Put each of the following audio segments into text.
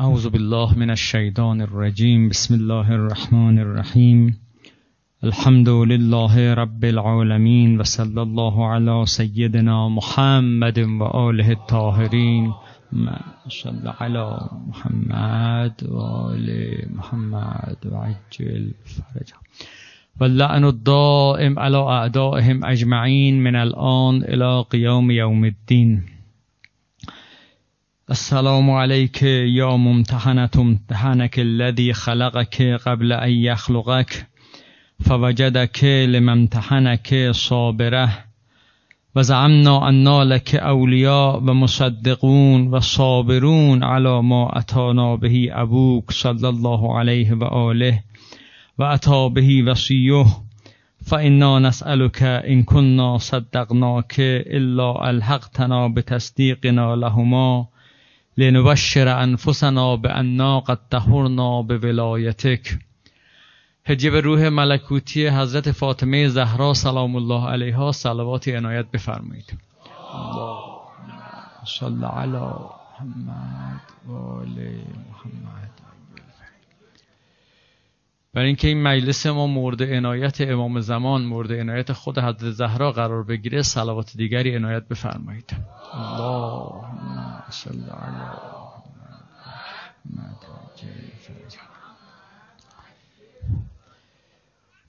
أعوذ بالله من الشيطان الرجيم. بسم الله الرحمن الرحيم. الحمد لله رب العالمين وصلى الله على سيدنا محمد وآله الطاهرين. ما شاء الله على محمد وآل محمد وعجل فرجهم واللعن الدائم على أعدائهم أجمعين من الآن إلى قيام يوم الدين. السلام عليك يا ممتحنة امتحنك الذي خلقك قبل أن يخلقك فوجدك لما امتحنك صابرة وزعمنا أن لك أولياء ومصدقون وصابرون على ما أتانا به أبوك صلى الله عليه وآله وأتى به وصيه فإنا نسألك إن كنا صدقناك إلا الحقتنا بتصديقنا لهما لنبشر انفسنا بأننا قد طهرنا بولایتک. هدیه به روح ملکوتی حضرت فاطمه زهرا سلام الله علیها صلوات عنایت بفرمایید. اللهم صل علی محمد و محمد. برای اینکه این مجلس ما مورد عنایت امام زمان مورد عنایت خود حضرت زهرا قرار بگیره صلوات دیگری عنایت بفرمایید. اللهم صل علی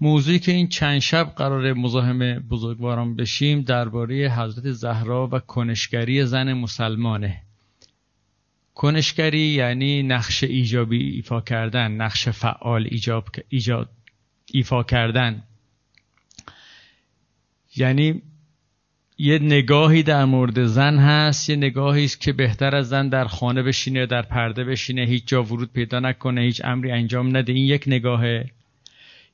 موضوعی که این چند شب قرار مزاحم بزرگواران بشیم درباره حضرت زهرا و کنشگری زن مسلمانه. کنشگری یعنی نقش ایجابی ایفا کردن نقش فعال ایجاب ایجاد ایفا کردن. یعنی یه نگاهی در مورد زن هست یه نگاهی است که بهتر از زن در خانه بشینه در پرده بشینه هیچ جا ورود پیدا نکنه هیچ امری انجام نده. این یک نگاهه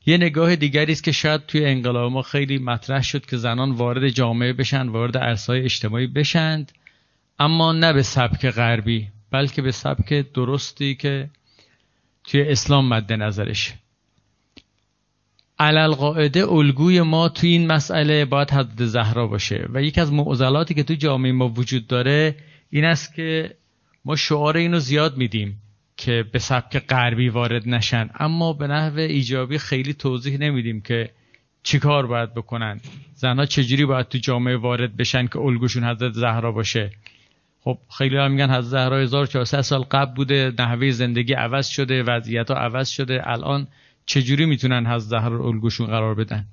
یه نگاه دیگری است که شاید توی انقلاب ما خیلی مطرح شد که زنان وارد جامعه بشن وارد عرصه‌های اجتماعی بشند اما نه به سبک غربی. بلکه به سبک درستی که توی اسلام مد نظرش. علل قاعده الگوی ما توی این مسئله باید حضرت زهرا باشه و یکی از معضلاتی که توی جامعه ما وجود داره این است که ما شعار اینو زیاد میدیم که به سبک غربی وارد نشن. اما به نحو ایجابی خیلی توضیح نمیدیم که چیکار باید بکنن. زنها چجوری باید تو جامعه وارد بشن که الگوشون حضرت زهرا باشه. خب خیلی هم میگن حضرت زهرا 1400 سال قبل بوده نحوه زندگی عوض شده وضعیت ها عوض شده. الان چجوری می‌تونن حضرت زهرا الگوشون قرار بدن؟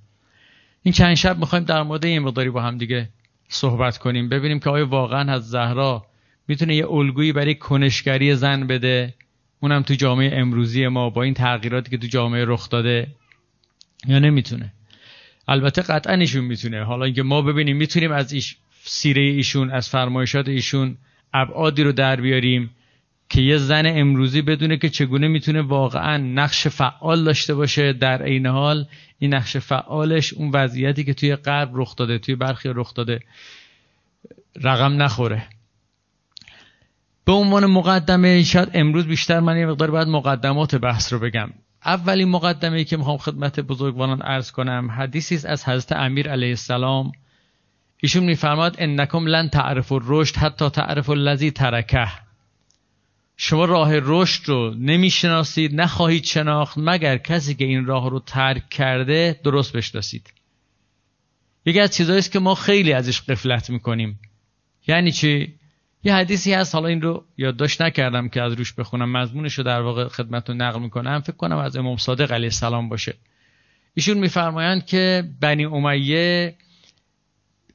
این چند شب می‌خوایم در مورد این مقداری با هم دیگه صحبت کنیم. ببینیم که آیا واقعا حضرت زهرا می‌تونه یه الگویی برای کنشگری زن بده؟ اونم تو جامعه امروزی ما با این تغییراتی که تو جامعه رخ داده یا نمی‌تونه؟ البته قطعا ایشون می‌تونه. حالا اینکه ما ببینیم می‌تونیم از ایش سیره ایشون از فرمایشات ایشون ابعادی رو در بیاریم که یه زن امروزی بدونه که چگونه می‌تونه واقعا نقش فعال داشته باشه در عین حال. این نقش فعالش اون وضعیتی که توی غرب رخ داده توی برخی رخ داده رقم نخوره. به عنوان مقدمه شاید امروز بیشتر من یه مقدار باید مقدمات بحث رو بگم. اولین مقدمه ای که می‌خوام خدمت بزرگواران عرض کنم حدیثی از حضرت امیر علیه السلام. ایشون میفرماد انکم لن تعرف الرشد حتی تعرف الذی ترکه. شما راه رشد رو نمی‌شناسید نخواهید شناخت مگر کسی که این راه رو ترک کرده درست بشناسید. یکی از چیزهایی است که ما خیلی ازش قفلت می‌کنیم. یعنی چی؟ یه حدیثی هست حالا این رو یادداشت نکردم که از روش بخونم. مضمونش رو در واقع خدمتتون نقل می‌کنم. فکر کنم از امام صادق علیه السلام باشه. ایشون میفرمایند که بنی امیه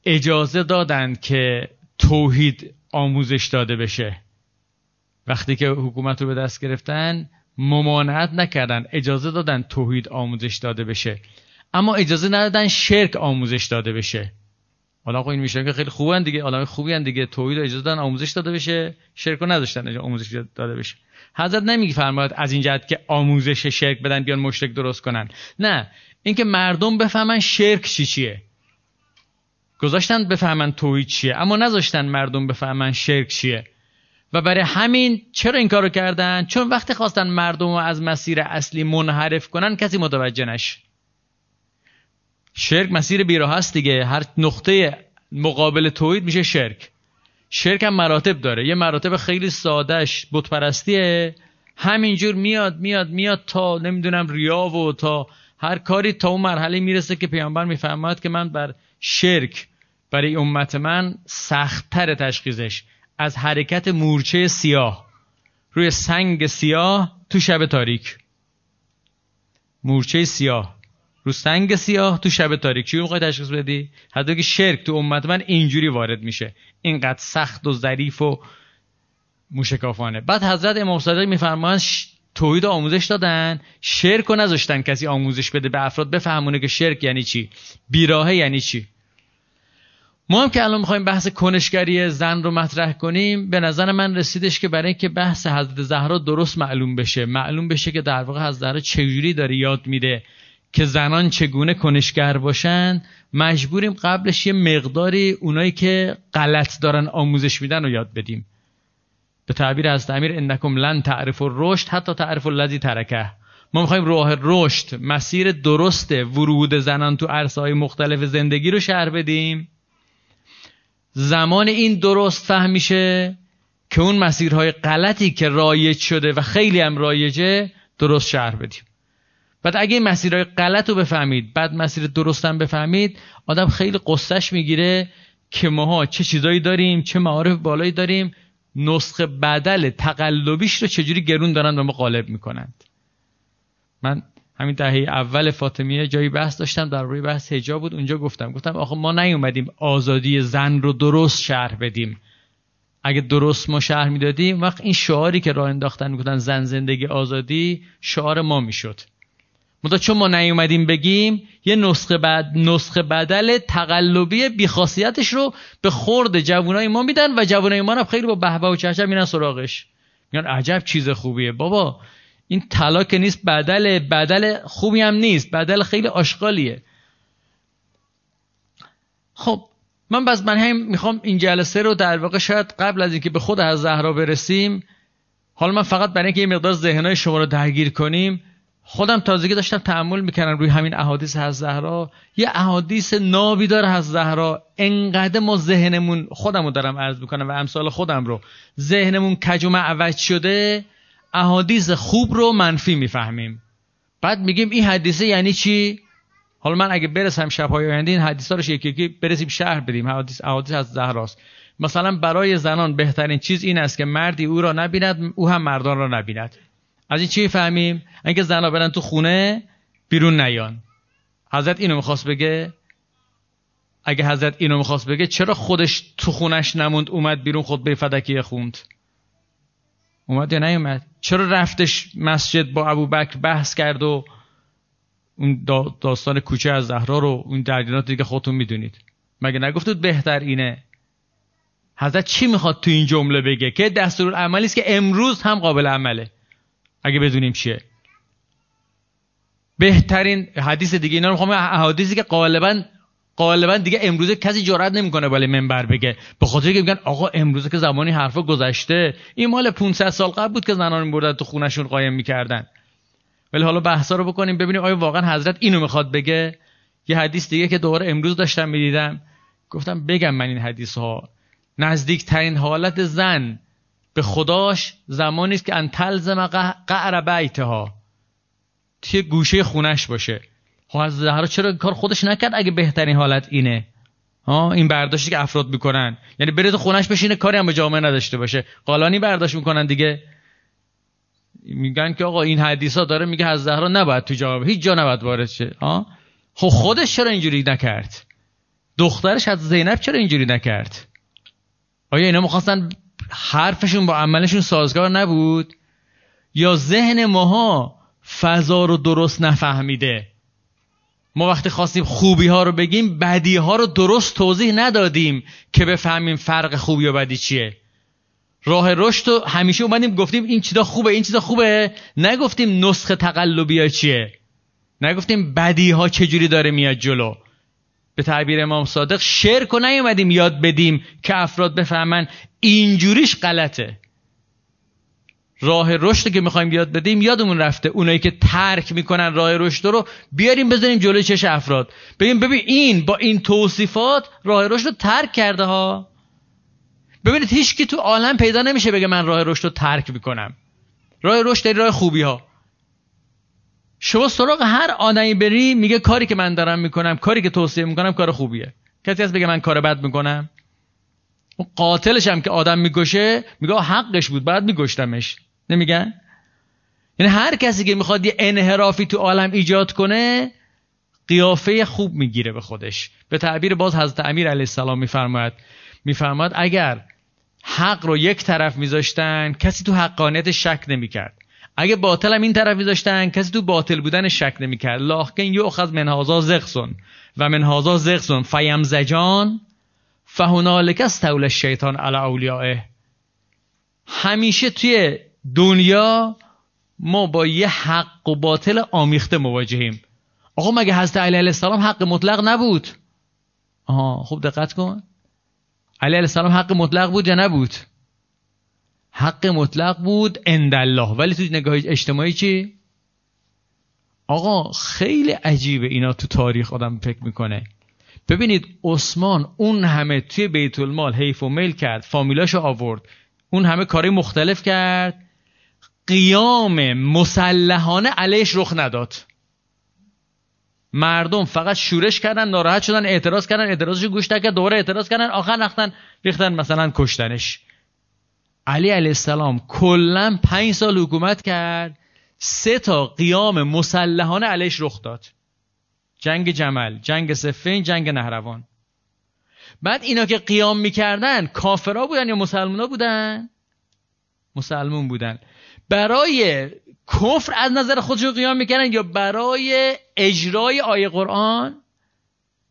اجازه دادند که توحید آموزش داده بشه. وقتی که حکومت رو به دست گرفتن ممانعت نکردن اجازه دادن توحید آموزش داده بشه. اما اجازه ندادن شرک آموزش داده بشه. حالا این میشه که خیلی خوبن دیگه آدم خوبی ان دیگه. توحید اجازه دادن آموزش داده بشه شرک رو نداشتن آموزش داده بشه. حضرت نمیگه فرماید از این جهت که آموزش شرک بدن بیان مشرک درست کنن. نه اینکه مردم بفهمن شرک چی چیه. گذاشتن بفهمن توحید چیه اما نذاشتن مردم بفهمن شرک چیه. و برای همین چرا این کارو کردن؟ چون وقتی خواستن مردم رو از مسیر اصلی منحرف کنن کسی متوجه نش شرک مسیر بیراه هست دیگه. هر نقطه مقابل توحید میشه شرک. شرک هم مراتب داره. یه مراتب خیلی سادهش بتپرستیه. همینجور میاد میاد میاد تا نمی‌دونم ریا و تا هر کاری تا اون مرحله می‌رسه که پیامبر می‌فهمد که من بر شرک برای امت من سختتر تشخیصش از حرکت مورچه سیاه. روی سنگ سیاه تو شب تاریک. مورچه سیاه. رو سنگ سیاه تو شب تاریک. چی می‌خوای تشخیص بدی؟ حتی که شرک تو امت من اینجوری وارد میشه. اینقدر سخت و ظریف و موشکافانه. بعد حضرت امام صادق میفرمایند توحید آموزش دادن. شرک رو نذاشتن کسی آموزش بده به افراد. بفهمونه که شرک یعنی چی؟ بیراهه یعنی چی؟ ما هم که الان می‌خوایم بحث کنشگری زن رو مطرح کنیم به نظر من رسیدش که برای اینکه بحث حضرت زهرا درست معلوم بشه. معلوم بشه که در واقع حضرت زهرا چجوری داره یاد میده که زنان چگونه کنشگر باشن. مجبوریم قبلش یه مقداری اونایی که غلط دارن آموزش میدن رو یاد بدیم. به تعبیر از امیر انکم لن تعرف رشد حتی تعرف الذی ترکه. ما می‌خوایم راه رشد مسیر درست ورود زنان تو عرصه مختلف زندگی رو شهر بدیم. زمان این درست فهم میشه که اون مسیرهای غلطی که رایج شده و خیلی هم رایجه درست شهر بدیم. بعد اگه این مسیرهای غلط رو بفهمید بعد مسیر درست هم بفهمید آدم خیلی قصهش می‌گیره که ماها چه چیزایی داریم چه معارف بالایی داریم نسخه بدل تقلبیش رو چجوری گرون دارن به ما غالب می‌کنند. من همین دهه اول فاطمیه جایی بحث داشتم در روی بحث حجاب بود اونجا گفتم گفتم آخه ما نیومدیم آزادی زن رو درست شرح بدیم. اگه درست ما شرح می‌دادیم وقت این شعاری که راه انداختن می‌گفتن زن زندگی آزادی شعار ما می‌شد. مدا چون ما نیومدیم بگیم یه نسخه, بعد نسخه بدل تقلبی بیخاصیتش رو به خورد جوانای ما میدن و جوانای ما هم خیلی با بهبه و چهچه میرن سراغش. میگن عجب چیز خوبیه. بابا این طلا که نیست بدل بدل خوبی هم نیست. بدل خیلی آشغالیه. خب من بس من هم می‌خوام این جلسه رو در واقع شاید قبل از اینکه به خود از زهرا برسیم حالا من فقط برای اینکه یه مقدار ذهنهای شما رو درگیر کنیم خودم تازگی داشتم تحمل می‌کردم روی همین احادیث از زهرا یه احادیث نابی داره از زهرا انقدر ما ذهنمون خودمو دارم عرض می‌کنم و امثال خودم رو ذهنمون کج و معوج شده احادیث خوب رو منفی می‌فهمیم. بعد میگیم این حدیثه یعنی چی؟ حالا من اگه برسم شبهای آینده این حدیث رو یکی یکی برسیم شهر بدیم حدیث احادیث از زهراست مثلا برای زنان بهترین چیز این است که مردی او را نبیند او هم مردان را نبیند. از این چی فهمیم اینکه زنا برن تو خونه بیرون نیان. حضرت اینو می‌خواست بگه. اگه حضرت اینو می‌خواست بگه چرا خودش تو خونش نموند اومد بیرون خود به فدکیه خوند؟ اومد یا نیومد؟ چرا رفتش مسجد با ابو بکر بحث کرد و اون داستان کوچه از زهرا رو اون دردینات دیگه خودتون می‌دونید. مگه نگفتید بهتر اینه؟ حضرت چی می‌خواد تو این جمله بگه؟ که دستور عملی است که امروز هم قابل عمله. اگه بدونیم چیه. بهترین حدیث دیگه اینا رو می‌خوام احادیثی که غالبا غالبا دیگه امروزه کسی جرئت نمی‌کنه بالای منبر بگه. به خاطر که میگن آقا امروزه که زمانی حرفا گذشته این مال 500 سال قبل بود که زنان میبردن تو خونشون قایم می‌کردن. ولی حالا بحثا رو بکنیم ببینیم آیا واقعا حضرت اینو می‌خواد بگه؟ یه حدیث دیگه که دوباره امروز داشتم می‌دیدم. گفتم بگم من این حدیث ها نزدیکترین حالت زن به خداش زمانی است که ان تلزم قعر بیتها. توی گوشه خونش باشه. خب از زهرا چرا کار خودش نکرد اگه بهترین حالت اینه؟ ها؟ این برداشتی که افراد می‌کنن. یعنی بره تو خونش بشینه کاری هم به جامعه نداشته باشه. قالانی برداشت می‌کنن دیگه. میگن که آقا این حدیث ها داره میگه از زهرا نباید تو جامعه هیچ جا نباید وارد شه. ها؟ خب خودش چرا اینجوری نکرد؟ دخترش از زینب چرا اینجوری نکرد؟ آیا اینا می‌خواستن حرفشون با عملشون سازگار نبود؟ یا ذهن ماها فضا رو درست نفهمیده؟ ما وقتی خواستیم خوبی ها رو بگیم بدی ها رو درست توضیح ندادیم که بفهمیم فرق خوبی و بدی چیه. راه رشد رو همیشه اومدیم گفتیم این چیزا خوبه این چیزا خوبه. نگفتیم نسخه تقلبی ها چیه. نگفتیم بدی ها چجوری داره میاد جلو. به تعبیر امام صادق شرک و نیومدیم یاد بدیم که افراد بفهمن اینجوریش غلطه. راه رشد که می‌خوایم یاد بدیم یادمون رفته. اونایی که ترک می‌کنن راه رشد رو بیاریم بذاریم جلوی چش افراد. ببین ببین این با این توصیفات راه رشد رو ترک کرده ها. ببینید هیچ کی تو عالم پیدا نمیشه بگه من راه رشد رو ترک می‌کنم. راه رشد راه خوبی ها. شما سراغ هر آدمی بری میگه کاری که من دارم می‌کنم کاری که توصیه می‌کنم کار خوبیه. کسی از بگه من کار بد می‌کنم؟ قاتلش هم که آدم میگشه میگه حقش بود بعد میگشتمش نمیگن؟ یعنی هر کسی که می‌خواد یه انحرافی تو عالم ایجاد کنه قیافه خوب می‌گیره به خودش. به تعبیر باز حضرت امیر علیه السلام میفرماید. میفرماید اگر حق رو یک طرف میذاشتن کسی تو حقانیت شک نمی‌کرد. اگه باطل هم این طرف میذاشتن کسی تو باطل بودن شک نمی‌کرد. لاخکن یؤخذ من هازا زغسون و من هازا زغسون فیمزجان فهنالک استول الشیطان علی اولیائه. همیشه توی دنیا ما با یه حق و باطل آمیخته مواجهیم. آقا مگه حضرت علی علیه السلام حق مطلق نبود؟ آها خوب دقت کن. علی علیه السلام حق مطلق بود یا نبود؟ حق مطلق بود الله. ولی تو نگاه اجتماعی چی؟ آقا خیلی عجیبه اینا تو تاریخ آدم فکر می‌کنه. ببینید عثمان اون همه توی بیت المال حیف و میل کرد فامیلاشو آورد. اون همه کاری مختلف کرد. قیام مسلحانه علیش رخ نداد. مردم فقط شورش کردن ناراحت شدن اعتراض کردن اعتراضش گوش نکرد دوباره اعتراض کردن آخر رفتن ریختن مثلا کشتنش. علی علیه السلام کلا پنج سال حکومت کرد سه تا قیام مسلحانه علیش رخ داد. جنگ جمل جنگ سفین جنگ نهروان. بعد اینا که قیام می‌کردن کافرا بودن یا مسلمونا بودن؟ مسلمون بودن. برای کفر از نظر خودشون قیام می‌کردن یا برای اجرای آیه قرآن؟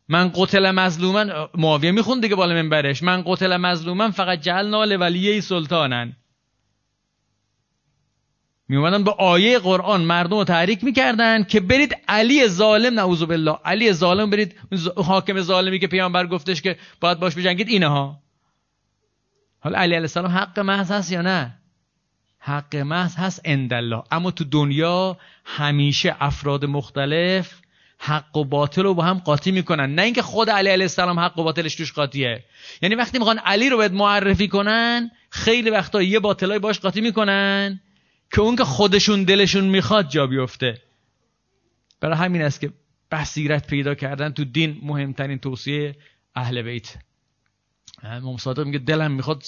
من قتل مظلومن معاویه می‌خوند دیگه بالا منبرش. من قتل مظلومن فقط جعلنا لولیه سلطانن. می اومدن با آیه قرآن. مردم رو تحریک می‌کردن که برید علی ظالم نعوذ بالله. علی ظالم برید حاکم ظالمی که پیامبر گفتش که باید باش بجنگید اینه ها حالا علی علیه السلام حق محض هست یا نه؟ حق محض هست اندالله اما تو دنیا همیشه افراد مختلف حق و باطل رو با هم قاطی می‌کنن. نه اینکه خود علی علیه السلام حق و باطلش توش قاطیه. یعنی وقتی می‌خوان علی رو باید معرفی کنن خیلی وقتا یه باطلای باش قاطی می‌کنن که اون که خودشون دلشون می‌خواد جا بیفته. برای همین است که بصیرت پیدا کردن تو دین مهمترین توصیه اهل بیت. امام صادق میگه دلم می‌خواد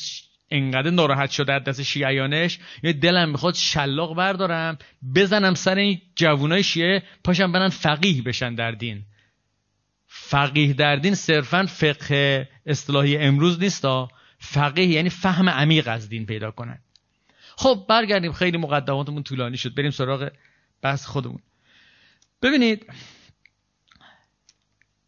انقدر ناراحت شده از دست شیعیانش. یه دلم می‌خواد شلاق بردارم بزنم سر این جوونای شیعه پاشم برن فقیه بشن در دین. فقیه در دین صرفا فقه اصطلاحی امروز نیستا فقیه یعنی فهم عمیق از دین پیدا کنن. خب برگردیم خیلی مقدماتمون طولانی شد. بریم سراغ بحث خودمون. ببینید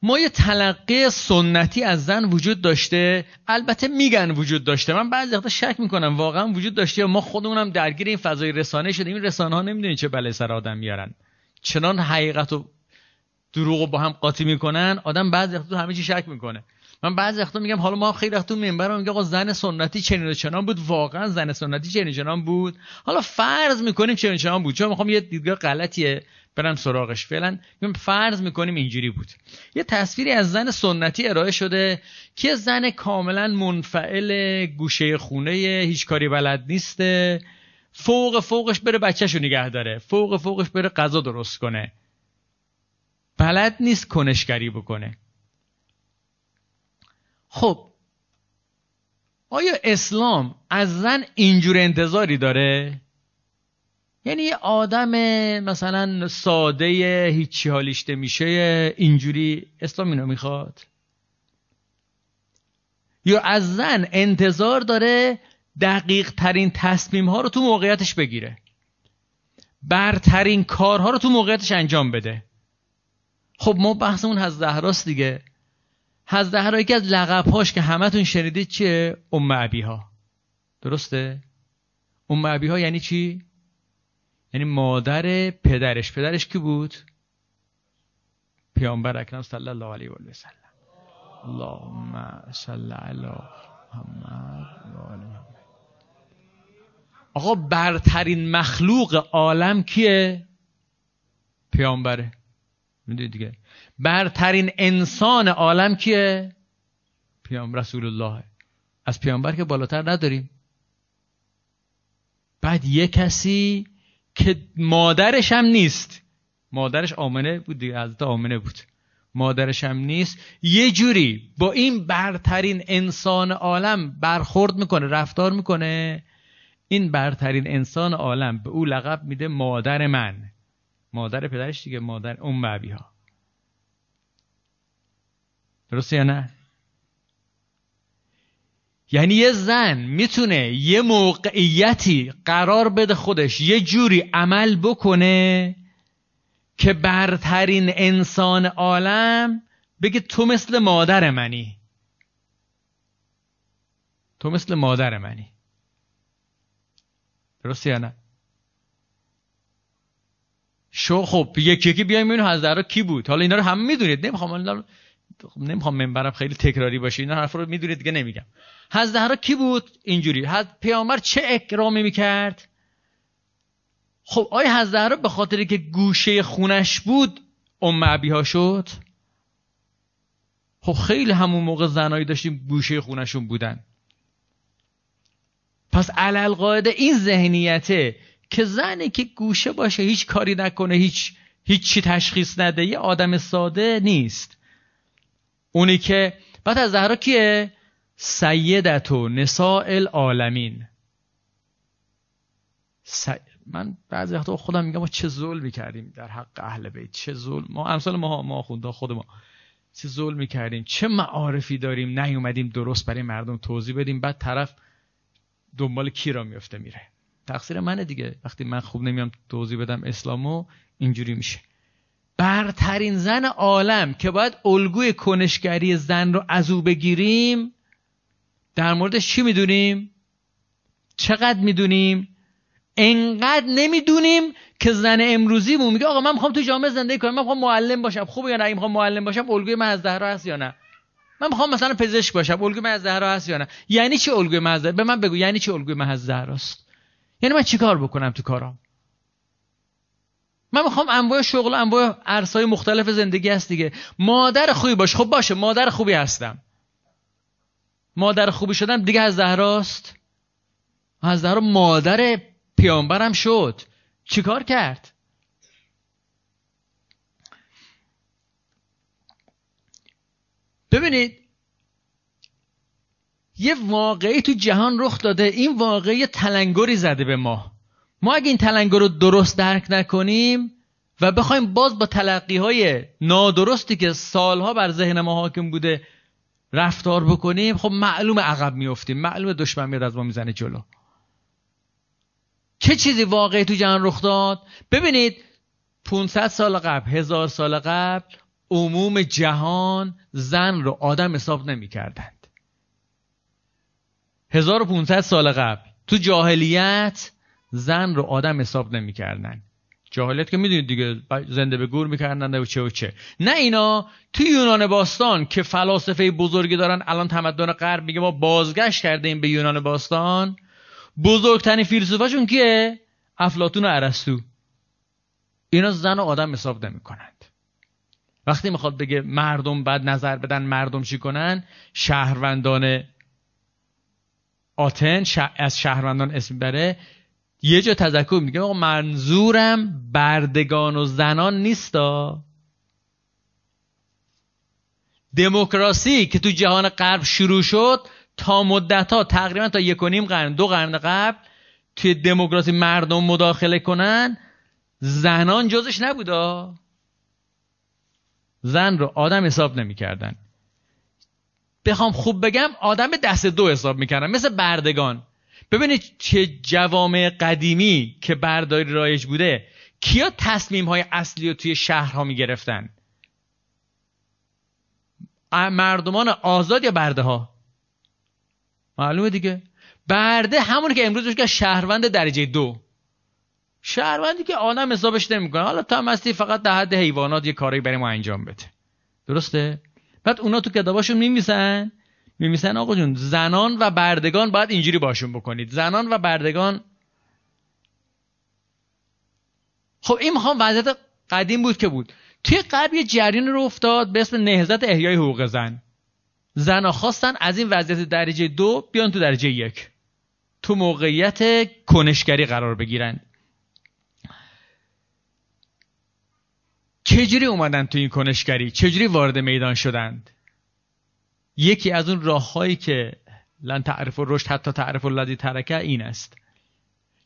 ما یه تلقی سنتی از زن وجود داشته. البته میگن وجود داشته. من بعضی وقتا شک می‌کنم واقعا وجود داشته ما خودمونم درگیر این فضای رسانه شدیم. این رسانه ها نمی‌دونین چه بله سر آدم میارن. چنان حقیقت و دروغ با هم قاطی می‌کنن آدم بعضی وقتا همه چی شک می‌کنه. من بعضی وقتا میگم حالا ما خیلی وقتا منبر میگه آقا زن سنتی چنین و چنان بود. واقعا زن سنتی چنین چنان بود. حالا فرض می‌کنیم چنین چنان بود. چون می‌خوام یه دیدگاه غلطیه. برم سراغش. فعلا فرض می‌کنیم اینجوری بود. یه تصویری از زن سنتی ارائه شده که زن کاملا منفعل گوشه خونه هیچ کاری بلد نیسته فوق فوقش بره بچهشو نگه داره. فوق فوقش بره غذا درست کنه. بلد نیست کنشگری بکنه. خب آیا اسلام از زن اینجور انتظاری داره؟ یعنی یه آدم مثلا ساده هیچی حالیشته میشه اینجوری اسلام اینو می‌خواد. یا از زن انتظار داره دقیق ترین تصمیم ها رو تو موقعیتش بگیره. برترین کارها رو تو موقعیتش انجام بده. خب ما بحثمون از زهراست دیگه. از زهرا یکی از لقبهاش که همتون شنیدید چیه؟ ام ها درسته؟ ام ها یعنی چی؟ یعنی مادر پدرش. پدرش کی بود؟ پیامبر اکرم صلی الله علیه و سلم. اللهم صل علی محمد آقا برترین مخلوق عالم کیه؟ پیامبره. می‌دونید دیگه. برترین انسان عالم کیه؟ پیام رسول الله. از پیامبر که بالاتر نداریم. بعد یه کسی که مادرش هم نیست. مادرش آمنه بود دیگه حضرت آمنه بود. مادرش هم نیست. یه جوری با این برترین انسان عالم برخورد می‌کنه رفتار می‌کنه. این برترین انسان عالم به او لقب میده مادر من. مادر پدرش دیگه مادر ام ها درسته یا نه؟ یعنی یه زن می‌تونه یه موقعیتی قرار بده خودش یه جوری عمل بکنه که برترین انسان عالم بگه تو مثل مادر منی. تو مثل مادر منی. درسته یا نه؟ شو خب یکی یکی بیایم ببینیم حضرت کی بود. حالا اینا رو هم می‌دونید. نمی‌خوام نمی‌خوام منبرم خیلی تکراری باشه اینا حرف رو می‌دونید دیگه نمیگم. حضرت کی بود اینجوری؟ حضرت پیامبر چه اکرامی می‌کرد؟ خب آیا حضرت به خاطری که گوشه خونش بود ام ها شد؟ خب خیلی همون موقع زنایی داشتیم گوشه خونشون بودن. پس علل قاعده این ذهنیته که زنی که گوشه باشه هیچ کاری نکنه هیچ هیچی تشخیص نده یه آدم ساده نیست. اونی که بعد از زهرا کیه؟ سیدت و نساء العالمین. من بعضی وقتا خودم میگم ما چه ظلمی کردیم در حق اهل بیت. چه ظلم. ما امثال ما ما خوندا خود ما. چه ظلمی کردیم. چه معارفی داریم. نیومدیم درست برای مردم توضیح بدیم. بعد طرف دنبال کی را میفته میره؟ تقصیر منه دیگه. وقتی من خوب نمیام توضیح بدم اسلامو اینجوری میشه. برترین زن عالم که باید الگوی کنشگری زن رو از او بگیریم در موردش چی می‌دونیم؟ چقدر می‌دونیم؟ انقدر نمی‌دونیم که زن امروزی مون میگه آقا من می‌خوام تو جامعه زندگی کنم من می‌خوام معلم باشم. خوبه یا نه؟ می‌خوام معلم باشم الگوی من از زهرا هست یا نه؟ من می‌خوام مثلا پزشک باشم الگوی من از زهرا هست یا نه؟ یعنی چی الگوی من از به من بگو یعنی چی الگوی من از زهراست؟ یعنی من چیکار بکنم تو کارام؟ من می‌خوام انواع شغل انواع عرصه‌های مختلف زندگی هست دیگه. مادر خوبی باش. خب باشه مادر خوبی هستم. مادر خوبی شدم دیگه از زهراست از زهرا مادر پیامبرم شد. چیکار کرد؟ ببینید یه واقعی تو جهان رخ داده این واقعی تلنگری زده به ما. ما اگه این تلنگر رو درست درک نکنیم و بخوایم باز با تلقی های نادرستی که سالها بر ذهن ما حاکم بوده رفتار بکنیم خب معلوم عقب میفتیم معلوم دشمن میاد از ما می‌زنه جلو. چه چیزی واقعی تو جهان رخ داد؟ ببینید 500 سال قبل هزار سال قبل عموم جهان زن رو آدم حساب نمی کردند 1500 سال قبل تو جاهلیت زن رو آدم حساب نمی کردن. جاهلیت که می‌دونید دیگه زنده به گور می‌کردن و چه و چه. نه اینا تو یونان باستان که فلاسفه بزرگی دارن الان تمدن غرب میگه ما بازگشت کردیم به یونان باستان. بزرگترین فیلسوفاشون کیه؟ افلاتون و ارسطو. اینا زن و آدم حساب نمی‌کنند. وقتی می‌خواد بگه مردم بعد نظر بدن مردم چی کنن؟ شهروندان آتن از شهروندان اسم بره. یه جا تذکر میگه آقا منظورم بردگان و زنان نیستا دموکراسی که تو جهان غرب شروع شد تا مدت ها تقریبا تا یک و نیم قرن دو قرن قبل توی دموکراسی مردم مداخله کنن زنان جزش نبودا زن رو آدم حساب نمی‌کردن. بخوام خوب بگم آدم دست دو حساب می‌کردن مثل بردگان. ببینید چه جوامع قدیمی که برداری رایج بوده کیا تصمیم های اصلی رو توی شهرها می‌گرفتن؟ مردمان آزاد یا برده ها معلومه دیگه. برده همونی که امروز که شهروند درجه دو. شهروندی که آدم حسابش نمی‌کنه. حالا تا مستی فقط در حد حیوانات یه کاری برای ما انجام بده. درسته؟ بعد اونا تو کتاباشون میمیسن میمیسن آقا جون زنان و بردگان باید اینجوری باشون بکنید. زنان و بردگان. خب این می‌خوام وضعیت قدیم بود که بود. توی قبل یه جریان رو افتاد به اسم نهزت احیای حقوق زن. زنا خواستن از این وضعیت درجه دو بیان تو درجه یک. تو موقعیت کنشگری قرار بگیرن. چجوری اومدن تو این کنشگری؟ چجوری وارد میدان شدند؟ یکی از اون راههایی که لن تعرف و رشد حتی تعرف الذی ترکه این است.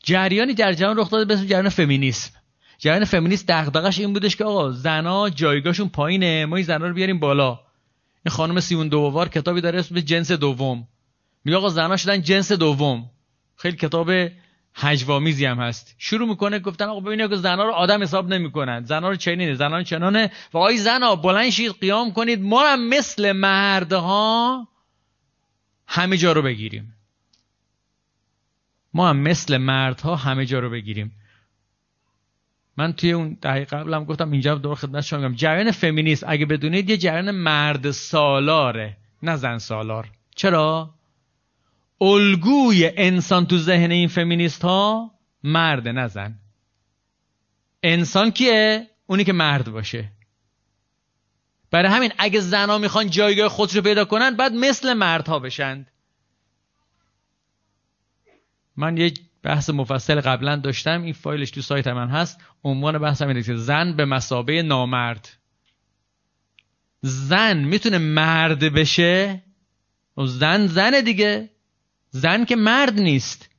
جریانی در جهان رخ داده به اسم جریان فمینیسم. جریان فمینیست دغدغش این بودش که آقا زنا جایگاهشون پایینه ما این زنا رو بیاریم بالا. این خانم سیمون دووار کتابی داره اسم جنس دوم. میگه آقا زنا شدن جنس دوم. خیلی کتاب هجوامیزی هم هست. شروع می‌کنه گفتن آقا ببینید که زنا رو آدم حساب نمی‌کنن. زنا رو چنینه زنا رو چنانه. و آقای زنا بلند شید قیام کنید. ما هم مثل مردها همه جا رو بگیریم. ما هم مثل مردها همه جا رو بگیریم. من توی اون دقیقه قبلم گفتم اینجا دور خدمت شما میگم. جریان فمینیست اگه بدونید یه جریان مرد سالاره. نه زن سالار. چرا؟ الگوی انسان تو ذهن این فمینیست ها مرد نه انسان کیه؟ اونی که مرد باشه. برای همین اگه زنها می‌خوان جایگاه خودش رو پیدا کنن بعد مثل مردها بشند من یه بحث مفصل قبلا داشتم این فایلش تو سایت من هست. عنوان بحثم اینه که زن به مسابه نامرد. زن می‌تونه مرد بشه؟ زن زن دیگه. زن که مرد نیست.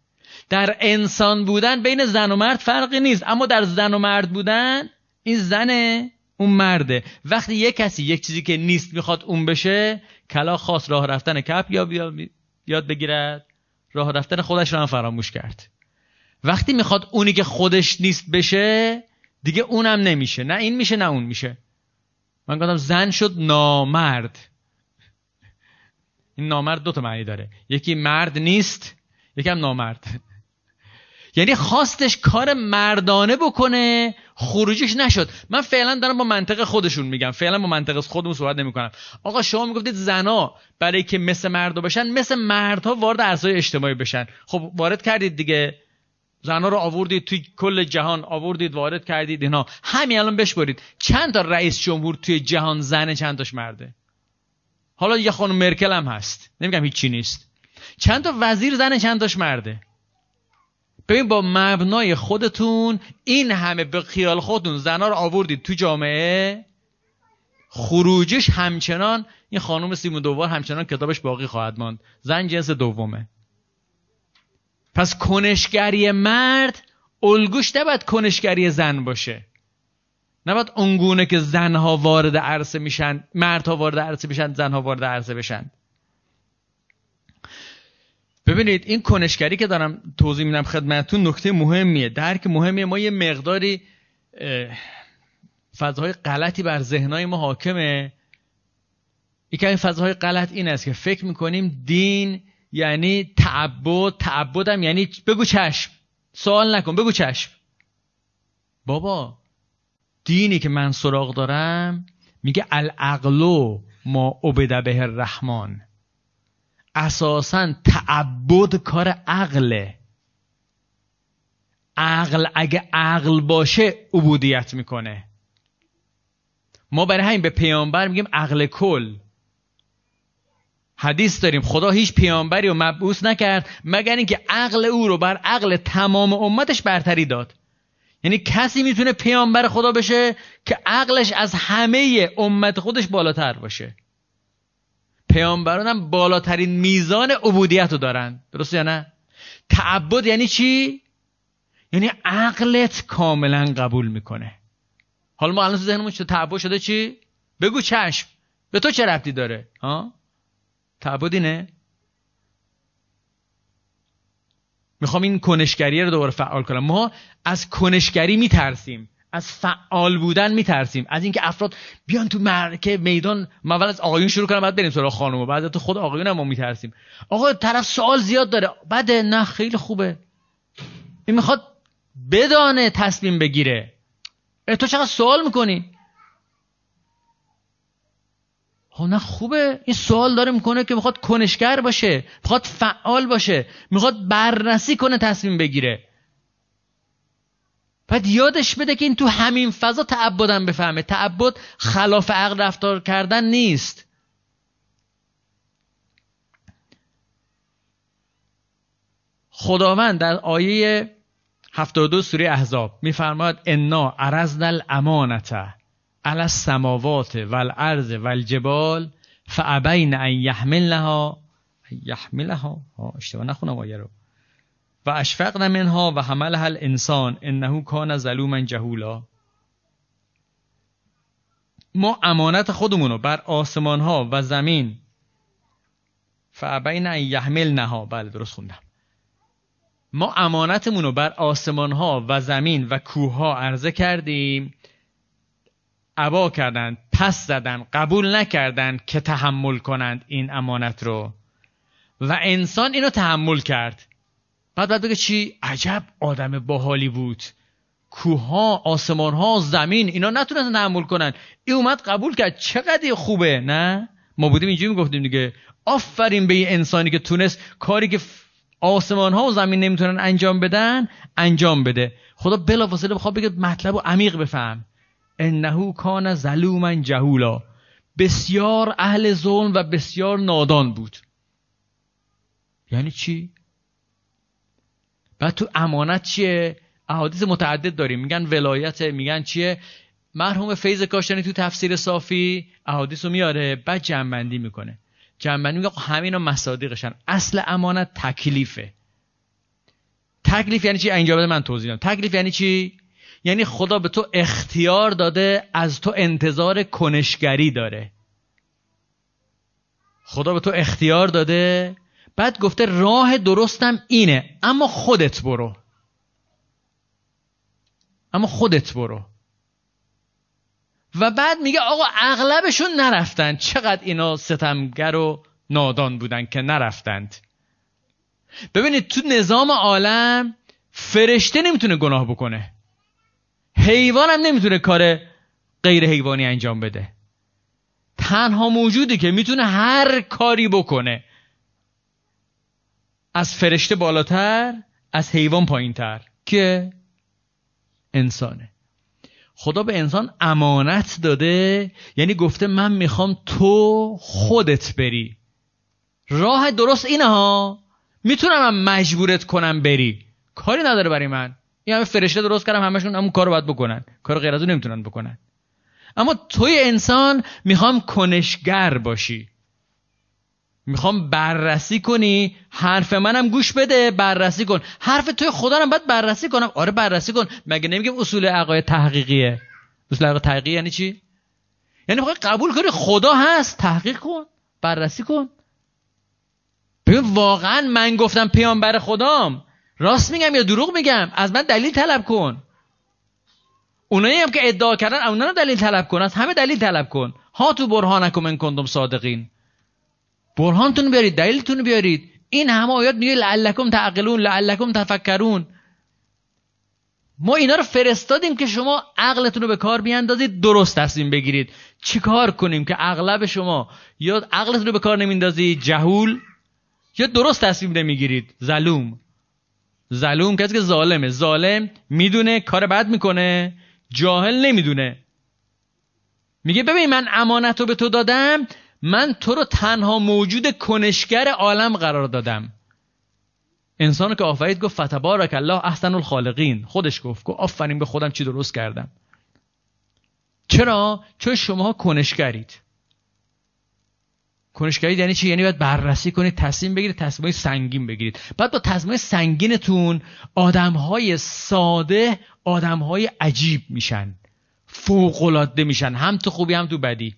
در انسان بودن بین زن و مرد فرقی نیست. اما در زن و مرد بودن این زنه اون مرده. وقتی یک کسی یک چیزی که نیست می‌خواد اون بشه کلا خاص راه رفتن کپ یا یاد بگیرد. راه رفتن خودش رو هم فراموش کرد. وقتی می‌خواد اونی که خودش نیست بشه دیگه اونم نمیشه. نه این میشه نه اون میشه. من گفتم زن شد نامرد. این نامرد دو تا معنی داره. یکی مرد نیست یکم نامرد. یعنی خواستش کار مردانه بکنه خروجش نشد. من فعلا دارم با منطق خودشون میگم. فعلا با منطق خودمون صحبت نمی‌کنم. آقا شما می‌گفتید زنا برای که مثل مردا بشن مثل مردها وارد عرصه اجتماعی بشن. خب وارد کردید دیگه. زنا رو آوردید توی کل جهان آوردید وارد کردید اینا. همین الان بشبرید چند تا رئیس جمهور توی جهان زنه چند تاش مرده؟ حالا یه خانم مرکل هم هست. نمیگم هیچی نیست. چند تا وزیر زن چند تاش مرده؟ ببین با مبنای خودتون این همه به خیال خودتون زنا رو آوردید تو جامعه خروجش همچنان این خانم سیمون دوبار همچنان کتابش باقی خواهد ماند. زن جنس دومه. پس کنشگری مرد الگوش نباید کنشگری زن باشه. نباید اونگونه که زنها وارد عرصه میشن مردها وارد عرصه میشن زنها وارد عرصه بشن. ببینید این کنشگری که دارم توضیح میدم خدمتتون نکته مهمیه. درک مهمیه. ما یه مقداری فضاهای غلطی بر ذهنهای ما حاکمه. یکی این فضاهای غلط این است که فکر می‌کنیم دین یعنی تعبد. تعبدم یعنی بگو چشم. سوال نکن بگو چشم. بابا دینی که من سراغ دارم میگه العقلو ما عبد به الرحمن. اساسا تعبد کار عقله. عقل اگه عقل باشه عبودیت می‌کنه. ما برای همین به پیامبر میگیم عقل کل. حدیث داریم خدا هیچ پیامبری رو مبعوث نکرد مگر اینکه عقل او رو بر عقل تمام امتش برتری داد. یعنی کسی می‌تونه پیامبر خدا بشه که عقلش از همه امت خودش بالاتر باشه. پیامبران هم بالاترین میزان عبودیت رو دارن. درست یا نه؟ تعبد یعنی چی؟ یعنی عقلت کاملا قبول می‌کنه. حالا ما الان ذهنمون تعبد شده چی؟ بگو چشم. به تو چه ربطی داره؟ ها؟ تعبد اینه می‌خوام این کنشگری رو دوباره فعال کنم. ما از کنشگری میترسیم. از فعال بودن میترسیم. از اینکه افراد بیان تو مرکه میدان ما اول از آقایون شروع کنم بعد بریم سراغ خانم. بعد تو خود آقایون هم ما میترسیم. آقا طرف سوال زیاد داره. بده. نه خیلی خوبه. این می‌خواد بدانه تصمیم بگیره. تو چقدر سوال می‌کنی؟ خب نه خوبه. این سوال داره می‌کنه که می‌خواد کنشگر باشه می‌خواد فعال باشه می‌خواد بررسی کنه تصمیم بگیره. بعد یادش بده که این تو همین فضا تعبدم بفهمه. تعبد خلاف عقل رفتار کردن نیست. خداوند در آیه 72 سوره احزاب میفرماد انا عرضنا الامانته علی السماوات والارض والجبال فابین ان یحملنها یحملها؟ اشتباه نخونم آیه رو. و اشفقن منها و حملها الانسان انه کان ظلوما جهولا. ما امانت خودمون رو بر آسمان ها و زمین فعبین یحمل نها بله درست خوندم. ما امانتمون رو بر آسمان ها و زمین و کوه ها عرضه کردیم. عبا کردند پس زدن قبول نکردند که تحمل کنند این امانت رو. و انسان اینو تحمل کرد. بعد بعد بگه چی؟ عجب آدم باحالی بود. کوها آسمان ها زمین اینا نتونستن تحمل کنن. این اومد قبول کرد. چقدر خوبه نه؟ ما بودیم اینجوری می‌گفتیم دیگه. آفرین به این انسانی که تونست کاری که آسمان ها و زمین نمی‌تونن انجام بدن انجام بده. خدا بلافاصله بخواد بگه مطلب و عمیق بفهم. انه کان ظلوما جهولا. بسیار اهل ظلم و بسیار نادان بود. یعنی چی؟ بعد تو امانت چیه؟ احادیث متعدد داریم. میگن ولایت میگن چیه؟ مرحوم فیض کاشانی تو تفسیر صافی احادیث رو میاره بعد جنبندی می‌کنه. جنبندی میگه همین مصادیقشن. اصل امانت تکلیفه. تکلیف یعنی چی؟ اینجا من توضیح دادم. تکلیف یعنی چی؟ یعنی خدا به تو اختیار داده از تو انتظار کنشگری داره. خدا به تو اختیار داده بعد گفته راه درستم اینه اما خودت برو. اما خودت برو. و بعد میگه آقا اغلبشون نرفتن. چقدر اینا ستمگر و نادان بودن که نرفتند. ببینید تو نظام عالم فرشته نمی‌تونه گناه بکنه. حیوان هم نمی‌تونه کار غیر حیوانی انجام بده. تنها موجودی که می‌تونه هر کاری بکنه. از فرشته بالاتر از حیوان پایینتر. که انسانه. خدا به انسان امانت داده یعنی گفته من می‌خوام تو خودت بری. راه درست اینه ها می‌تونم من مجبورت کنم بری. کاری نداره برای من. این همه فرشته درست کردم همشون همون کارو باید بکنن. کار غیر از اون نمی‌تونن بکنن. اما توی انسان می‌خوام کنشگر باشی. می‌خوام بررسی کنی. حرف منم گوش بده بررسی کن. حرف توی خدا رو باید بررسی کنم. آره بررسی کن. مگه نمیگم اصول عقاید تحقیقیه؟ اصول عقاید تحقیقی یعنی چی؟ یعنی می‌خوای قبول کنی خدا هست. تحقیق کن. بررسی کن. ببین واقعا من گفتم پیامبر خدام. راست میگم یا دروغ میگم؟ از من دلیل طلب کن. اونایی هم که ادعا کردن اونا رو دلیل طلب کن. از همه دلیل طلب کن. ها تو برهانکم من کندم صادقین. برهانتون بیارید دلیلتون بیارید. این همه آیات میگه لعلکم تعقلون لعلکم تفکرون. ما اینا رو فرستادیم که شما عقلتون رو به کار بیاندازید درست تصمیم بگیرید. چیکار کنیم که اغلب شما یا عقلتون رو به کار نمیندازید؟ جهول. یا درست تصمیم نمی‌گیرید؟ ظلوم. ظلوم کسی که ظالمه. ظالم می‌دونه کار بد می‌کنه. جاهل نمی‌دونه. میگه ببین من امانت رو به تو دادم من تو رو تنها موجود کنشگر عالم قرار دادم. انسان که آفرید گفت فتبارک الله احسن الخالقین. خودش گفت گفت آفرین به خودم چی درست کردم. چرا؟ چون شما کنشگرید. کنشگرید یعنی چی؟ یعنی باید بررسی کنید تصمیم بگیرید تصمیم سنگین بگیرید. بعد با تصمیم سنگینتون آدمهای ساده آدمهای عجیب میشن. فوق العاده میشن. هم تو خوبی هم تو بدی.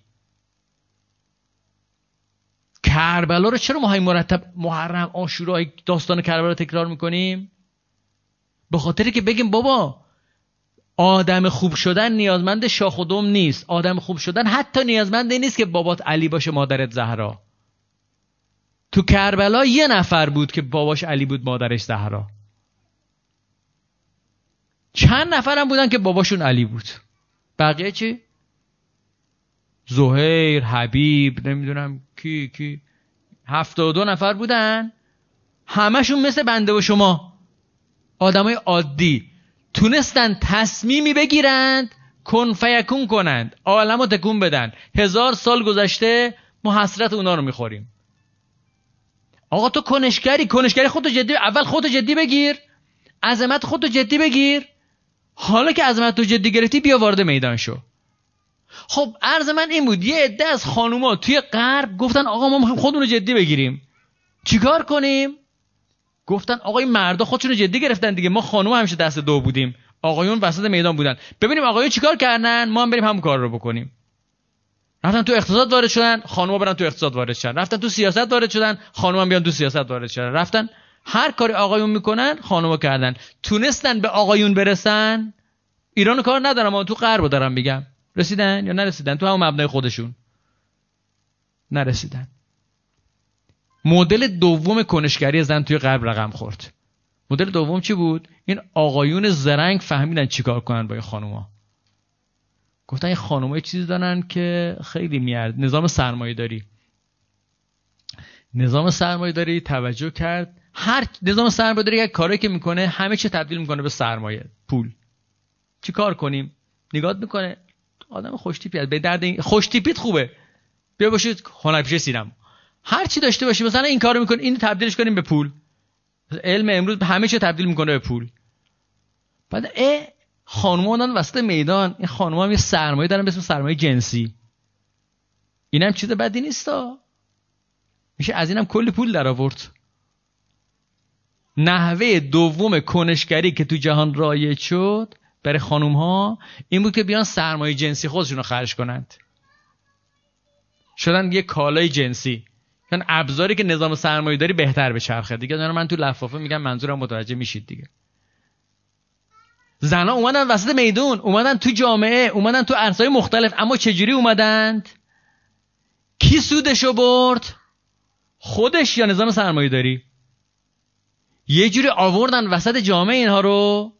کربلا رو چرا ما های مرتب محرم آشورا داستان کربلا تکرار می‌کنیم؟ به خاطر که بگیم بابا آدم خوب شدن نیازمند شاخ و دم نیست. آدم خوب شدن حتی نیازمند نیست که بابات علی باشه مادرت زهرا. تو کربلا یه نفر بود که باباش علی بود مادرش زهرا. چند نفرم بودن که باباشون علی بود. بقیه چی؟ زهیر حبیب نمی‌دونم کی کی. هفتاد دو نفر بودن. همشون مثل بنده و شما. آدمای عادی. تونستن تصمیمی بگیرند کن فیکون کنند عالم رو تکون بدن. هزار سال گذشته ما حسرت اونا رو می‌خوریم. آقا تو کنشگری کنشگری خودتو جدی اول خودتو جدی بگیر عظمت خودتو جدی بگیر. حالا که عظمت تو جدی گرفتی بیا وارد میدان شو. خب عرض من این بود یه عده از خانوما توی غرب گفتن آقا ما خودمون رو جدی بگیریم. چیکار کنیم؟ گفتن آقای مردا خودشون رو جدی گرفتن دیگه. ما خانوم همیشه دست دو بودیم. آقایون وسط میدان بودن. ببینیم آقایون چیکار کردن؟ ما هم بریم همون کار رو بکنیم. رفتن تو اقتصاد وارد شدن خانوما برن تو اقتصاد وارد شدن. رفتن تو سیاست وارد شدن خانوما بیان تو سیاست وارد شدن. رفتن هر کاری آقایون می‌کنن خانوما کردن. تونستن به آقایون برسن؟ ایران کار ندارم اما تو غرب دارم میگم. رسیدن یا نرسیدن؟ تو همون مبنای خودشون. نرسیدن. مدل دوم کنشگری زن توی غرب رقم خورد. مدل دوم چی بود؟ این آقایون زرنگ فهمیدن چیکار کنن با این خانوما. گفتن این خانوما یه چیزی دارن که خیلی میارد نظام سرمایه داری نظام سرمایه داری توجه کرد. هر نظام سرمایه داری یک کاری که می‌کنه همه چی تبدیل می‌کنه به سرمایه پول. چی کار کنیم؟ نگاه می‌کنه. آدم خوشتیپی به درد خوشتیپیت خوبه. بیا باشید هنرپیشه سینما. هر چی داشته باشی مثلا این کارو می‌کنه این تبدیلش کنیم به پول. علم امروز همه چی تبدیل می‌کنه به پول. بعد ا خانوما وسط میدان. این خانوما هم یه سرمایه دارن به اسم سرمایه جنسی. اینم چیز بدی نیستا میشه از اینم کلی پول در آورد نحوه دوم کنشگری که تو جهان رایج شد برای خانوم ها این بود که بیان سرمایه جنسی خودشون رو خرج کنند. شدن یه کالای جنسی. یعنی ابزاری که نظام سرمایه داری بهتر به چرخه. دیگه من تو لفافه میگم منظورم متوجه میشید دیگه. زنها اومدن وسط میدون اومدن تو جامعه اومدن تو ارزهای مختلف اما چجوری اومدند؟ کی سودشو برد؟ خودش یا نظام سرمایه داری یه جوری آوردن وسط جامعه اینها رو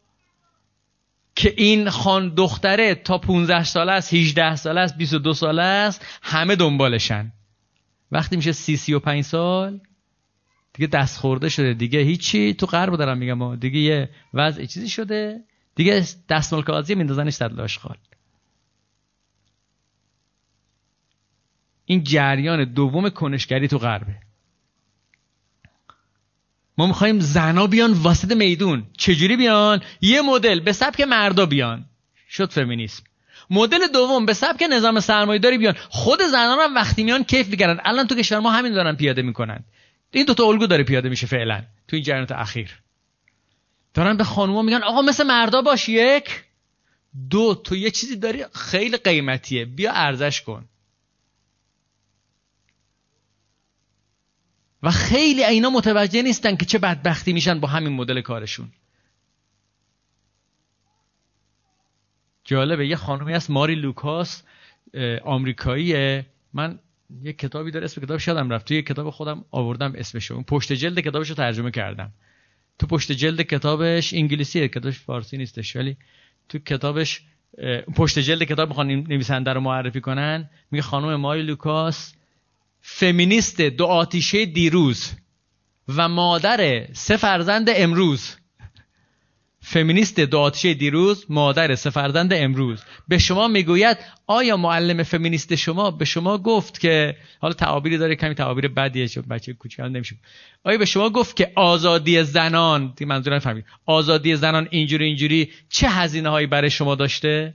که این خان دختره تا 15 ساله است 18 ساله است 22 ساله است همه دنبالشن. وقتی میشه 30 35 سال دیگه دست خورده شده. دیگه هیچی تو غرب دارم میگم دیگه یه وضع چیزی شده. دیگه دستمال کاغذی میندازنش در لاشخال. این جریان دوم کنشگری تو غربه. ما می‌خوایم زنا بیان واسط میدون. چجوری بیان؟ یه مدل. به سبک مردا بیان. شد فمینیسم. مدل دوم به سبک نظام سرمایه‌داری بیان. خود زنان هم وقتی میان کیف می‌کردن. الان تو کشور ما همین دارن پیاده می‌کنن. این دو تا الگو داره پیاده میشه فعلا. تو این جریانات اخیر. دارن به خانوما میگن آقا مثل مردا باش یک دو تو یه چیزی داری خیلی قیمتیه. بیا ارزش کن. و خیلی اینا متوجه نیستن که چه بدبختی میشن با همین مدل کارشون. جالبه. یه خانومی هست ماری لوکاس آمریکاییه. من یه کتابی داره اسم کتاب شدم رفت. توی یه کتاب خودم آوردم اسمشو. اون پشت جلد کتابش رو ترجمه کردم. تو پشت جلد کتابش انگلیسیه کتابش فارسی نیستش. ولی تو کتابش پشت جلد کتاب می‌خوان نویسنده رو معرفی کنن. میگه خانم ماری لوکاس فمینیست دو آتیشه دیروز و مادر سه فرزند امروز. فمینیست آتیشه دیروز مادر سه فرزند امروز. به شما می‌گوید آیا معلم فمینیست شما به شما گفت که حالا تعابیری داره کمی تعابیر بدیه چون بچه کوچیکان نمیشه. آیا به شما گفت که آزادی زنان منظورم فهمید. آزادی زنان اینجوری اینجوری چه هزینه هایی برای شما داشته؟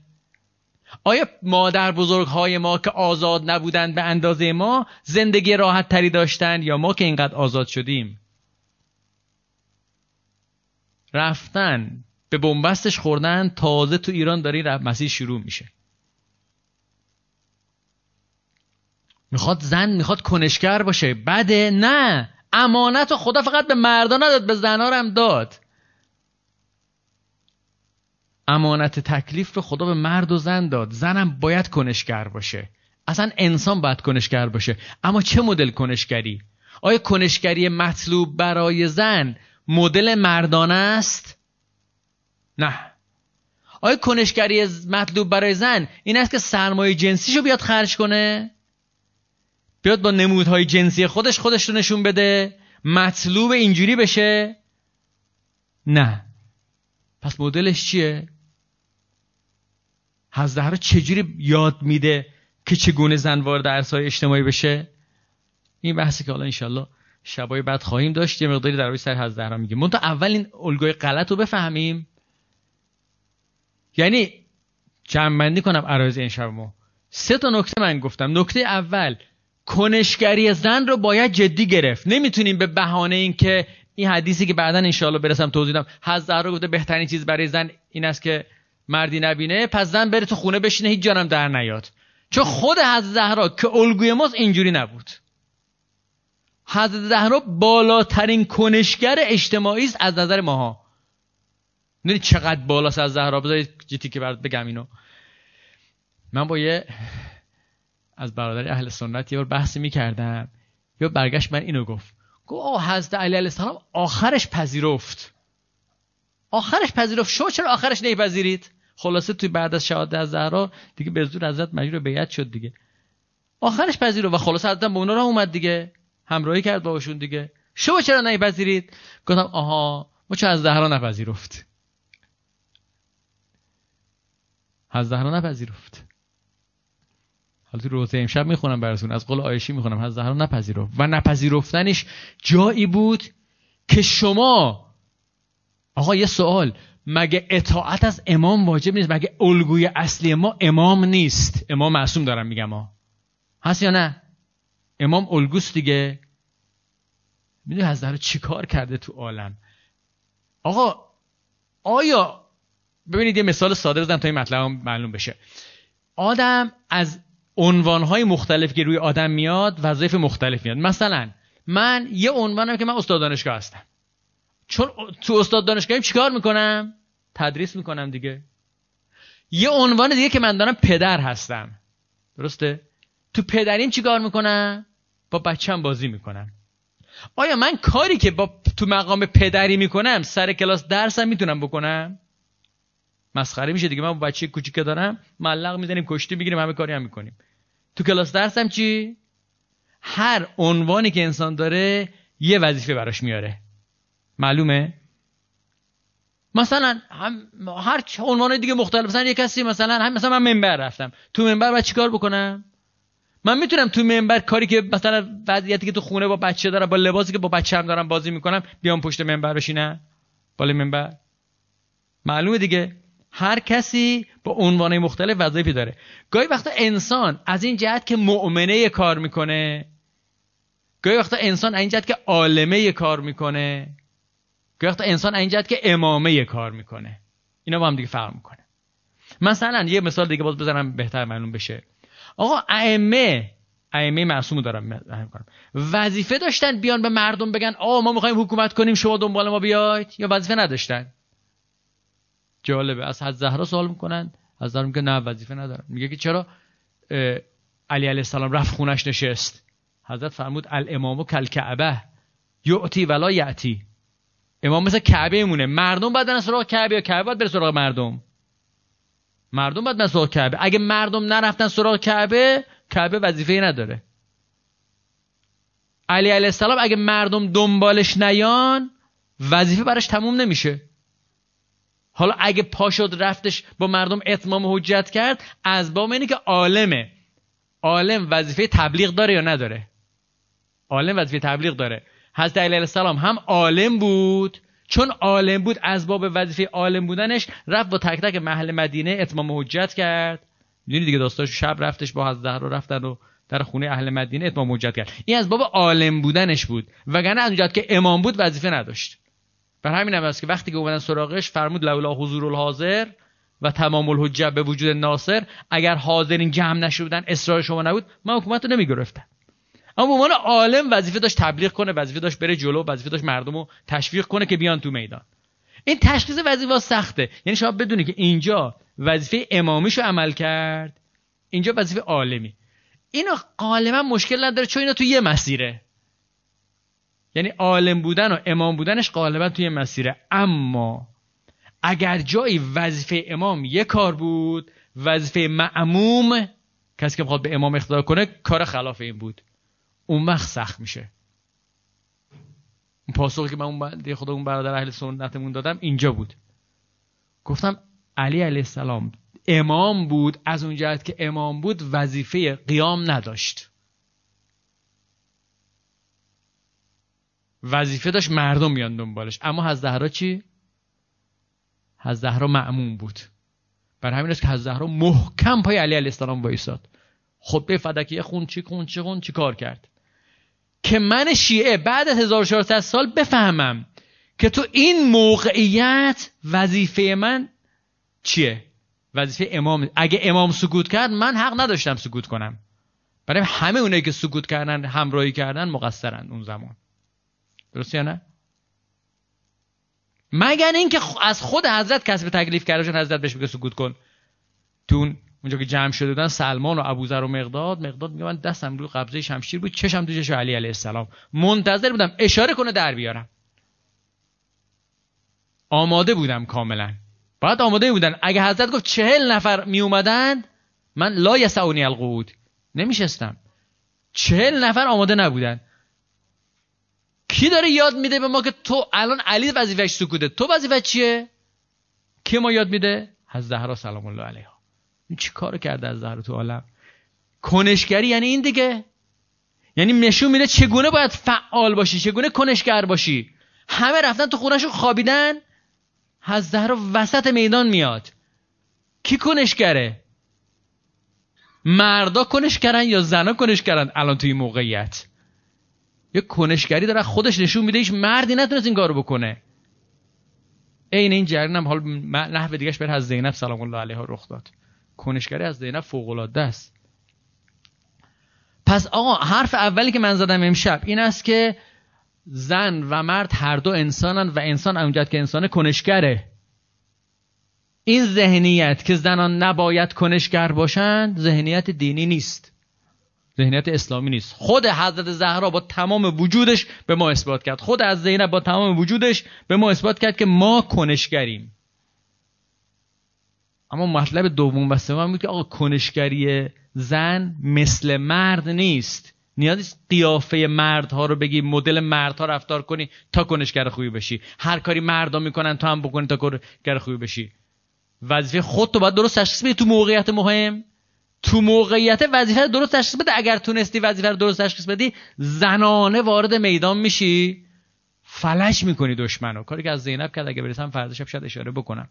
آیا مادر بزرگ های ما که آزاد نبودند به اندازه ما زندگی راحت تری داشتند یا ما که اینقدر آزاد شدیم؟ رفتن به بنبستش خوردن تازه تو ایران داره مسیح شروع میشه. می‌خواد زن می‌خواد کنشگر باشه. بده نه. امانت و خدا فقط به مردان نداد به زنها هم داد. امانت تکلیف رو خدا به مرد و زن داد. زنم باید کنشگر باشه. اصلا انسان باید کنشگر باشه. اما چه مدل کنشگری؟ آیا کنشگری مطلوب برای زن؟ مدل مردانه است؟ نه. آیا کنشگری مطلوب برای زن این است که سرمایه جنسیشو بیاد خرج کنه؟ بیاد با نمودهای جنسی خودش خودش رو نشون بده؟ مطلوب اینجوری بشه؟ نه. پس مدلش چیه؟ حضرت رو چجوری یاد میده که چگونه زن وارد عرصه‌های اجتماعی بشه؟ این بحثی که حالا انشالله شبای بعد خواهیم داشت یه مقداری در سر حضرت زهرا میگیم من تا اول این الگوی غلط رو بفهمیم. یعنی جمع کنم عرایز این شب ما سه تا نکته من گفتم. نکته اول کنشگری زن رو باید جدی گرفت. نمی‌تونیم به بهانه این که این حدیثی که بعدا انشالله برسم توضیح دم حضرت رو گفته بهترین چیز برای زن این است که مردی نبینه پس زن بره تو خونه بشینه هیچ جانم در نیاد. چون خود حضرت زهرا که الگوی ماست اینجوری نبود. حضرت زهرا بالاترین کنشگر اجتماعی است از نظر ماها. نه چقدر بالاست از زهرا؟ بذارید جیتی که برات بگم اینو. من با یه از برادر اهل سنت یه بار بحثی می‌کردم. یا برگشت من اینو گفت. گفت آه حضرت علی علیه السلام آخرش پذیرفت. آخرش پذیرفت. شما چرا آخرش نمیپذیرید؟ خلاصه توی بعد از شهادت از زهرا دیگه به زور حضرت مجبور بیعت شد دیگه. آخرش پذیرفت و خلاصه حضرت به اونا را اومد دیگه. همراهی کرد باشون دیگه. شما چرا نمیپذیرید گفتم آها ما چرا از زهرا نپذیرفت؟ از زهرا نپذیرفت. حالا تو روزه امشب می‌خونم براتون. از قول آیشی می‌خونم. از زهرا نپذیرفت. و نپذیرفتنش جایی بود که شما آقا یه سوال. مگه اطاعت از امام واجب نیست؟ مگه الگوی اصلی ما امام نیست؟ امام معصوم دارم میگم ها هست یا نه؟ امام الگوست دیگه می‌دونی حضرت چی کار کرده تو عالم؟ آقا آیا ببینید یه مثال ساده بزنم تا این مطلب معلوم بشه. آدم از عنوانهای مختلف که روی آدم میاد وظایف مختلف میاد. مثلا من یه عنوانم که من استاد دانشگاه هستم. چون تو استاد دانشگاهیم چیکار می‌کنم؟ تدریس می‌کنم دیگه. یه عنوان دیگه که من دارم پدر هستم. درسته؟ تو پدریم چیکار می‌کنم با بچم بازی می‌کنم آیا من کاری که با تو مقام پدری می‌کنم سر کلاس درسم می‌تونم بکنم؟ مسخره میشه دیگه. من با بچه کوچیک دارم ملق می‌زنیم کشتی می‌گیریم همه کاری هم می‌کنیم. تو کلاس درسم چی؟ هر عنوانی که انسان داره یه وظیفه براش میاره. معلومه؟ مثلا هم هر عنوان دیگه مختلف. مثلا یه کسی مثلا هم مثلا من منبر رفتم. تو منبر باید چیکار بکنم؟ من می‌تونم تو منبر کاری که مثلا وضعیتی که تو خونه با بچه دارم با لباسی که با بچه هم دارم بازی می‌کنم بیام پشت منبر بشینم؟ بالا منبر؟ معلومه دیگه. هر کسی با عنوان مختلف وظایفی داره. گاهی وقتا انسان از این جهت که مؤمنه کار می‌کنه. گاهی وقتا انسان از این جهت که عالمه کار می‌کنه. گاهی وقتا انسان از این جهت که امامه کار می‌کنه. اینا با هم دیگه فرق می‌کنه. مثلا یه مثال دیگه باز بزنم بهتر معلوم بشه. آقا ائمه ائمه معصوم دارم کنم وظیفه داشتن بیان به مردم بگن آ ما می‌خوایم حکومت کنیم شما دنبال ما بیاید؟ یا وظیفه نداشتن؟ جالبه از حضرت زهرا سوال می‌کنن از زهرا میگه نه وظیفه ندارم. میگه که چرا؟ علی علیه السلام رفت خونش نشست. حضرت فرمود الامام کل کعبه یعتی ولا یعتی امام مثل کعبه مونه مردم باید برن سراغ کعبه یا کعبه باید بره سراغ مردم. مردم باید سراغ کعبه. اگه مردم نرفتن سراغ کعبه کعبه وظیفه نداره. علی علیه السلام اگه مردم دنبالش نیان وظیفه براش تموم نمیشه. حالا اگه پا شد رفتش با مردم اتمام حجت کرد از بام اینه که عالمه. عالم وظیفه تبلیغ داره یا نداره؟ عالم وظیفه تبلیغ داره. حضرت علی السلام هم عالم بود چون عالم بود از باب وظیفه عالم بودنش رفت با تک تک محل مدینه اتمام حجت کرد. می‌دونی دیگه داستاش شب رفتش با حضرت زهرا رفتن و در خونه اهل مدینه اتمام حجت کرد. این از باب عالم بودنش بود. وگرنه از اونجا که امام بود وظیفه نداشت. بر همین هم است که وقتی که اومدن سراغش فرمود لولا حضور الحاضر و تمام الحجه به وجود ناصر اگر حاضرین جمع نشدن اصرار شما نبود من حکومت رو نمی‌گرفتم. اما به عنوان عالم وظیفه داشت تبلیغ کنه وظیفه داشت بره جلو وظیفه داشت مردم رو تشویق کنه که بیان تو میدان. این تشخیص وظیفه سخته. یعنی شما بدونید که اینجا وظیفه امامیشو عمل کرد اینجا وظیفه عالمی. اینو غالبا مشکل نداره چون اینا تو یه مسیره. یعنی عالم بودن و امام بودنش غالبا توی مسیره. اما اگر جایی وظیفه امام یه کار بود وظیفه معموم کسی که می‌خواد به امام اقتدا کنه کار خلاف این بود. اون وقت سخت میشه. اون پاسخی که من اون خدا اون برادر اهل سنتمون دادم اینجا بود. گفتم علی علیه السلام امام بود از اون جهت که امام بود وظیفه قیام نداشت. وظیفه داشت مردم میان دنبالش. اما حضرت زهرا چی؟ حضرت زهرا معمون بود. بر همین است که حضرت زهرا محکم پای علی علیه السلام وایساد خطبه فدکیه خون چی خون چی خون چی کار کرد؟ که من شیعه بعد از 1400 سال بفهمم که تو این موقعیت وظیفه من چیه؟ وظیفه امام اگه امام سکوت کرد من حق نداشتم سکوت کنم. برای همه اونایی که سکوت کردن همراهی کردن مقصرن اون زمان. درست یا نه؟ مگر اینکه از خود حضرت کسی به تکلیف کرده حضرت بهش بگه سکوت کن. تو اونجا که جمع شده بودن سلمان و ابوذر و مقداد مقداد میگه من دستم روی قبضه شمشیر بود چشم تو چش علی علیه السلام. منتظر بودم اشاره کنه در بیارم. آماده بودم کاملا. باید آماده بودن. اگه حضرت گفت چهل نفر می اومدن من لا یسعونی القعود. نمیشستم. چهل نفر آماده نبودن. کی داره یاد میده به ما که تو الان علی وظیفش سکوته؟ تو وظیفه چیه؟ کی ما یاد میده؟ حضرت زهرا سلام الله علیها. این چی کار کرده از زهرا تو عالم؟ کنشگری یعنی این دیگه. یعنی نشون میده چگونه باید فعال باشی چگونه کنشگر باشی. همه رفتن تو خونهشون خوابیدن حضرت زهرا وسط میدان میاد. کی کنشگره؟ مردا کنشگرن یا زنا کنشگرن الان توی موقعیت؟ یه کنشگری داره خودش نشون میده هیچ مردی نتونست این کارو بکنه. عین این جریان هم حال نحو دیگهش بر از زینب سلام الله علیها رخ داد. کنشگری از زینب فوق العاده است. پس آقا حرف اولی که من زدم امشب این است که زن و مرد هر دو انسانن و انسان اونجا که انسان کنشگره. این ذهنیت که زنان نباید کنشگر باشند ذهنیت دینی نیست. ذهنیت اسلامی نیست. خود حضرت زهرا با تمام وجودش به ما اثبات کرد. خود از زینب با تمام وجودش به ما اثبات کرد که ما کنشگریم. اما مطلب دوم و سوم بود که آقا کنشگری زن مثل مرد نیست. نیازی قیافه مردها رو بگی مدل مردها رفتار کنی تا کنشگر خوبی بشی. هر کاری مردا می‌کنن تو هم بکنی تا کنشگر خوبی بشی. وظیفه خود تو باید درست تشخیص بدی. تو موقعیت مهم تو موقعیت وظیفه درست تشخیص بده. اگر تونستی وظیفه رو درست تشخیص بدی زنانه وارد میدان میشی. فلش می‌کنی دشمنو. کاری که از زینب کرد اگه برسم فردا شب شاید اشاره بکنم.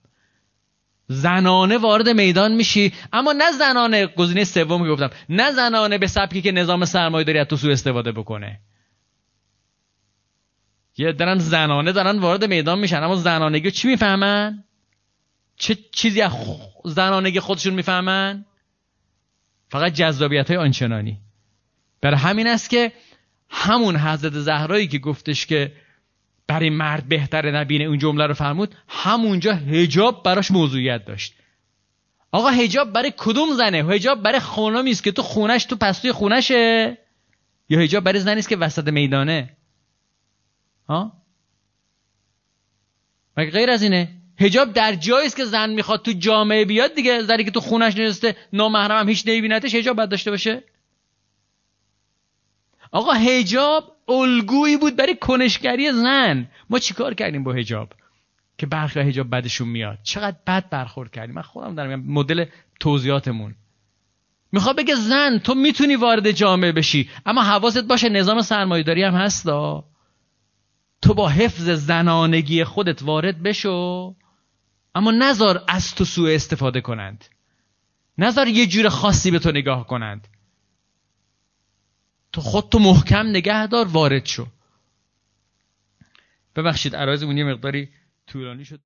زنانه وارد میدان میشی. اما نه زنانه گزینه سوم گفتم نه زنانه به سبکی که نظام سرمایه داری تو سو استفاده بکنه. یه دارن زنانه دارن وارد میدان میشن اما زنانگی چی می‌فهمن؟ چه چیزی از زنانگی خودشون می‌فهمن؟ فقط جذابیت های آنچنانی. برای همین است که همون حضرت زهرایی که گفتش که برای مرد بهتره نبینه اون جمله رو فرمود همونجا هجاب براش موضوعیت داشت. آقا هجاب برای کدوم زنه؟ هجاب برای خانمی است که تو خونش تو پستوی خونشه؟ یا هجاب برای زنی است که وسط میدانه؟ ها؟ مگه غیر از اینه؟ هجاب در جایی است که زن می‌خواد تو جامعه بیاد دیگه زنی که تو خونش نشسته نامحرم هم هیچ نمیبینتش هجاب باید داشته باشه؟ آقا هجاب الگویی بود برای کنشگری زن. ما چیکار کردیم با هجاب که برخی هجاب بدشون میاد. چقدر بد برخورد کردیم. من خودم دارم مدل توضیحاتمون. می‌خواد بگه زن تو می‌تونی وارد جامعه بشی اما حواست باشه نظام سرمایهداری هم هستا تو با حفظ زنانگی خودت وارد بشو. اما نزار از تو سوء استفاده کنند. نزار یه جور خاصی به تو نگاه کنند. تو خودتو محکم نگه دار وارد شو. ببخشید عرایزمون یه مقداری طولانی شد.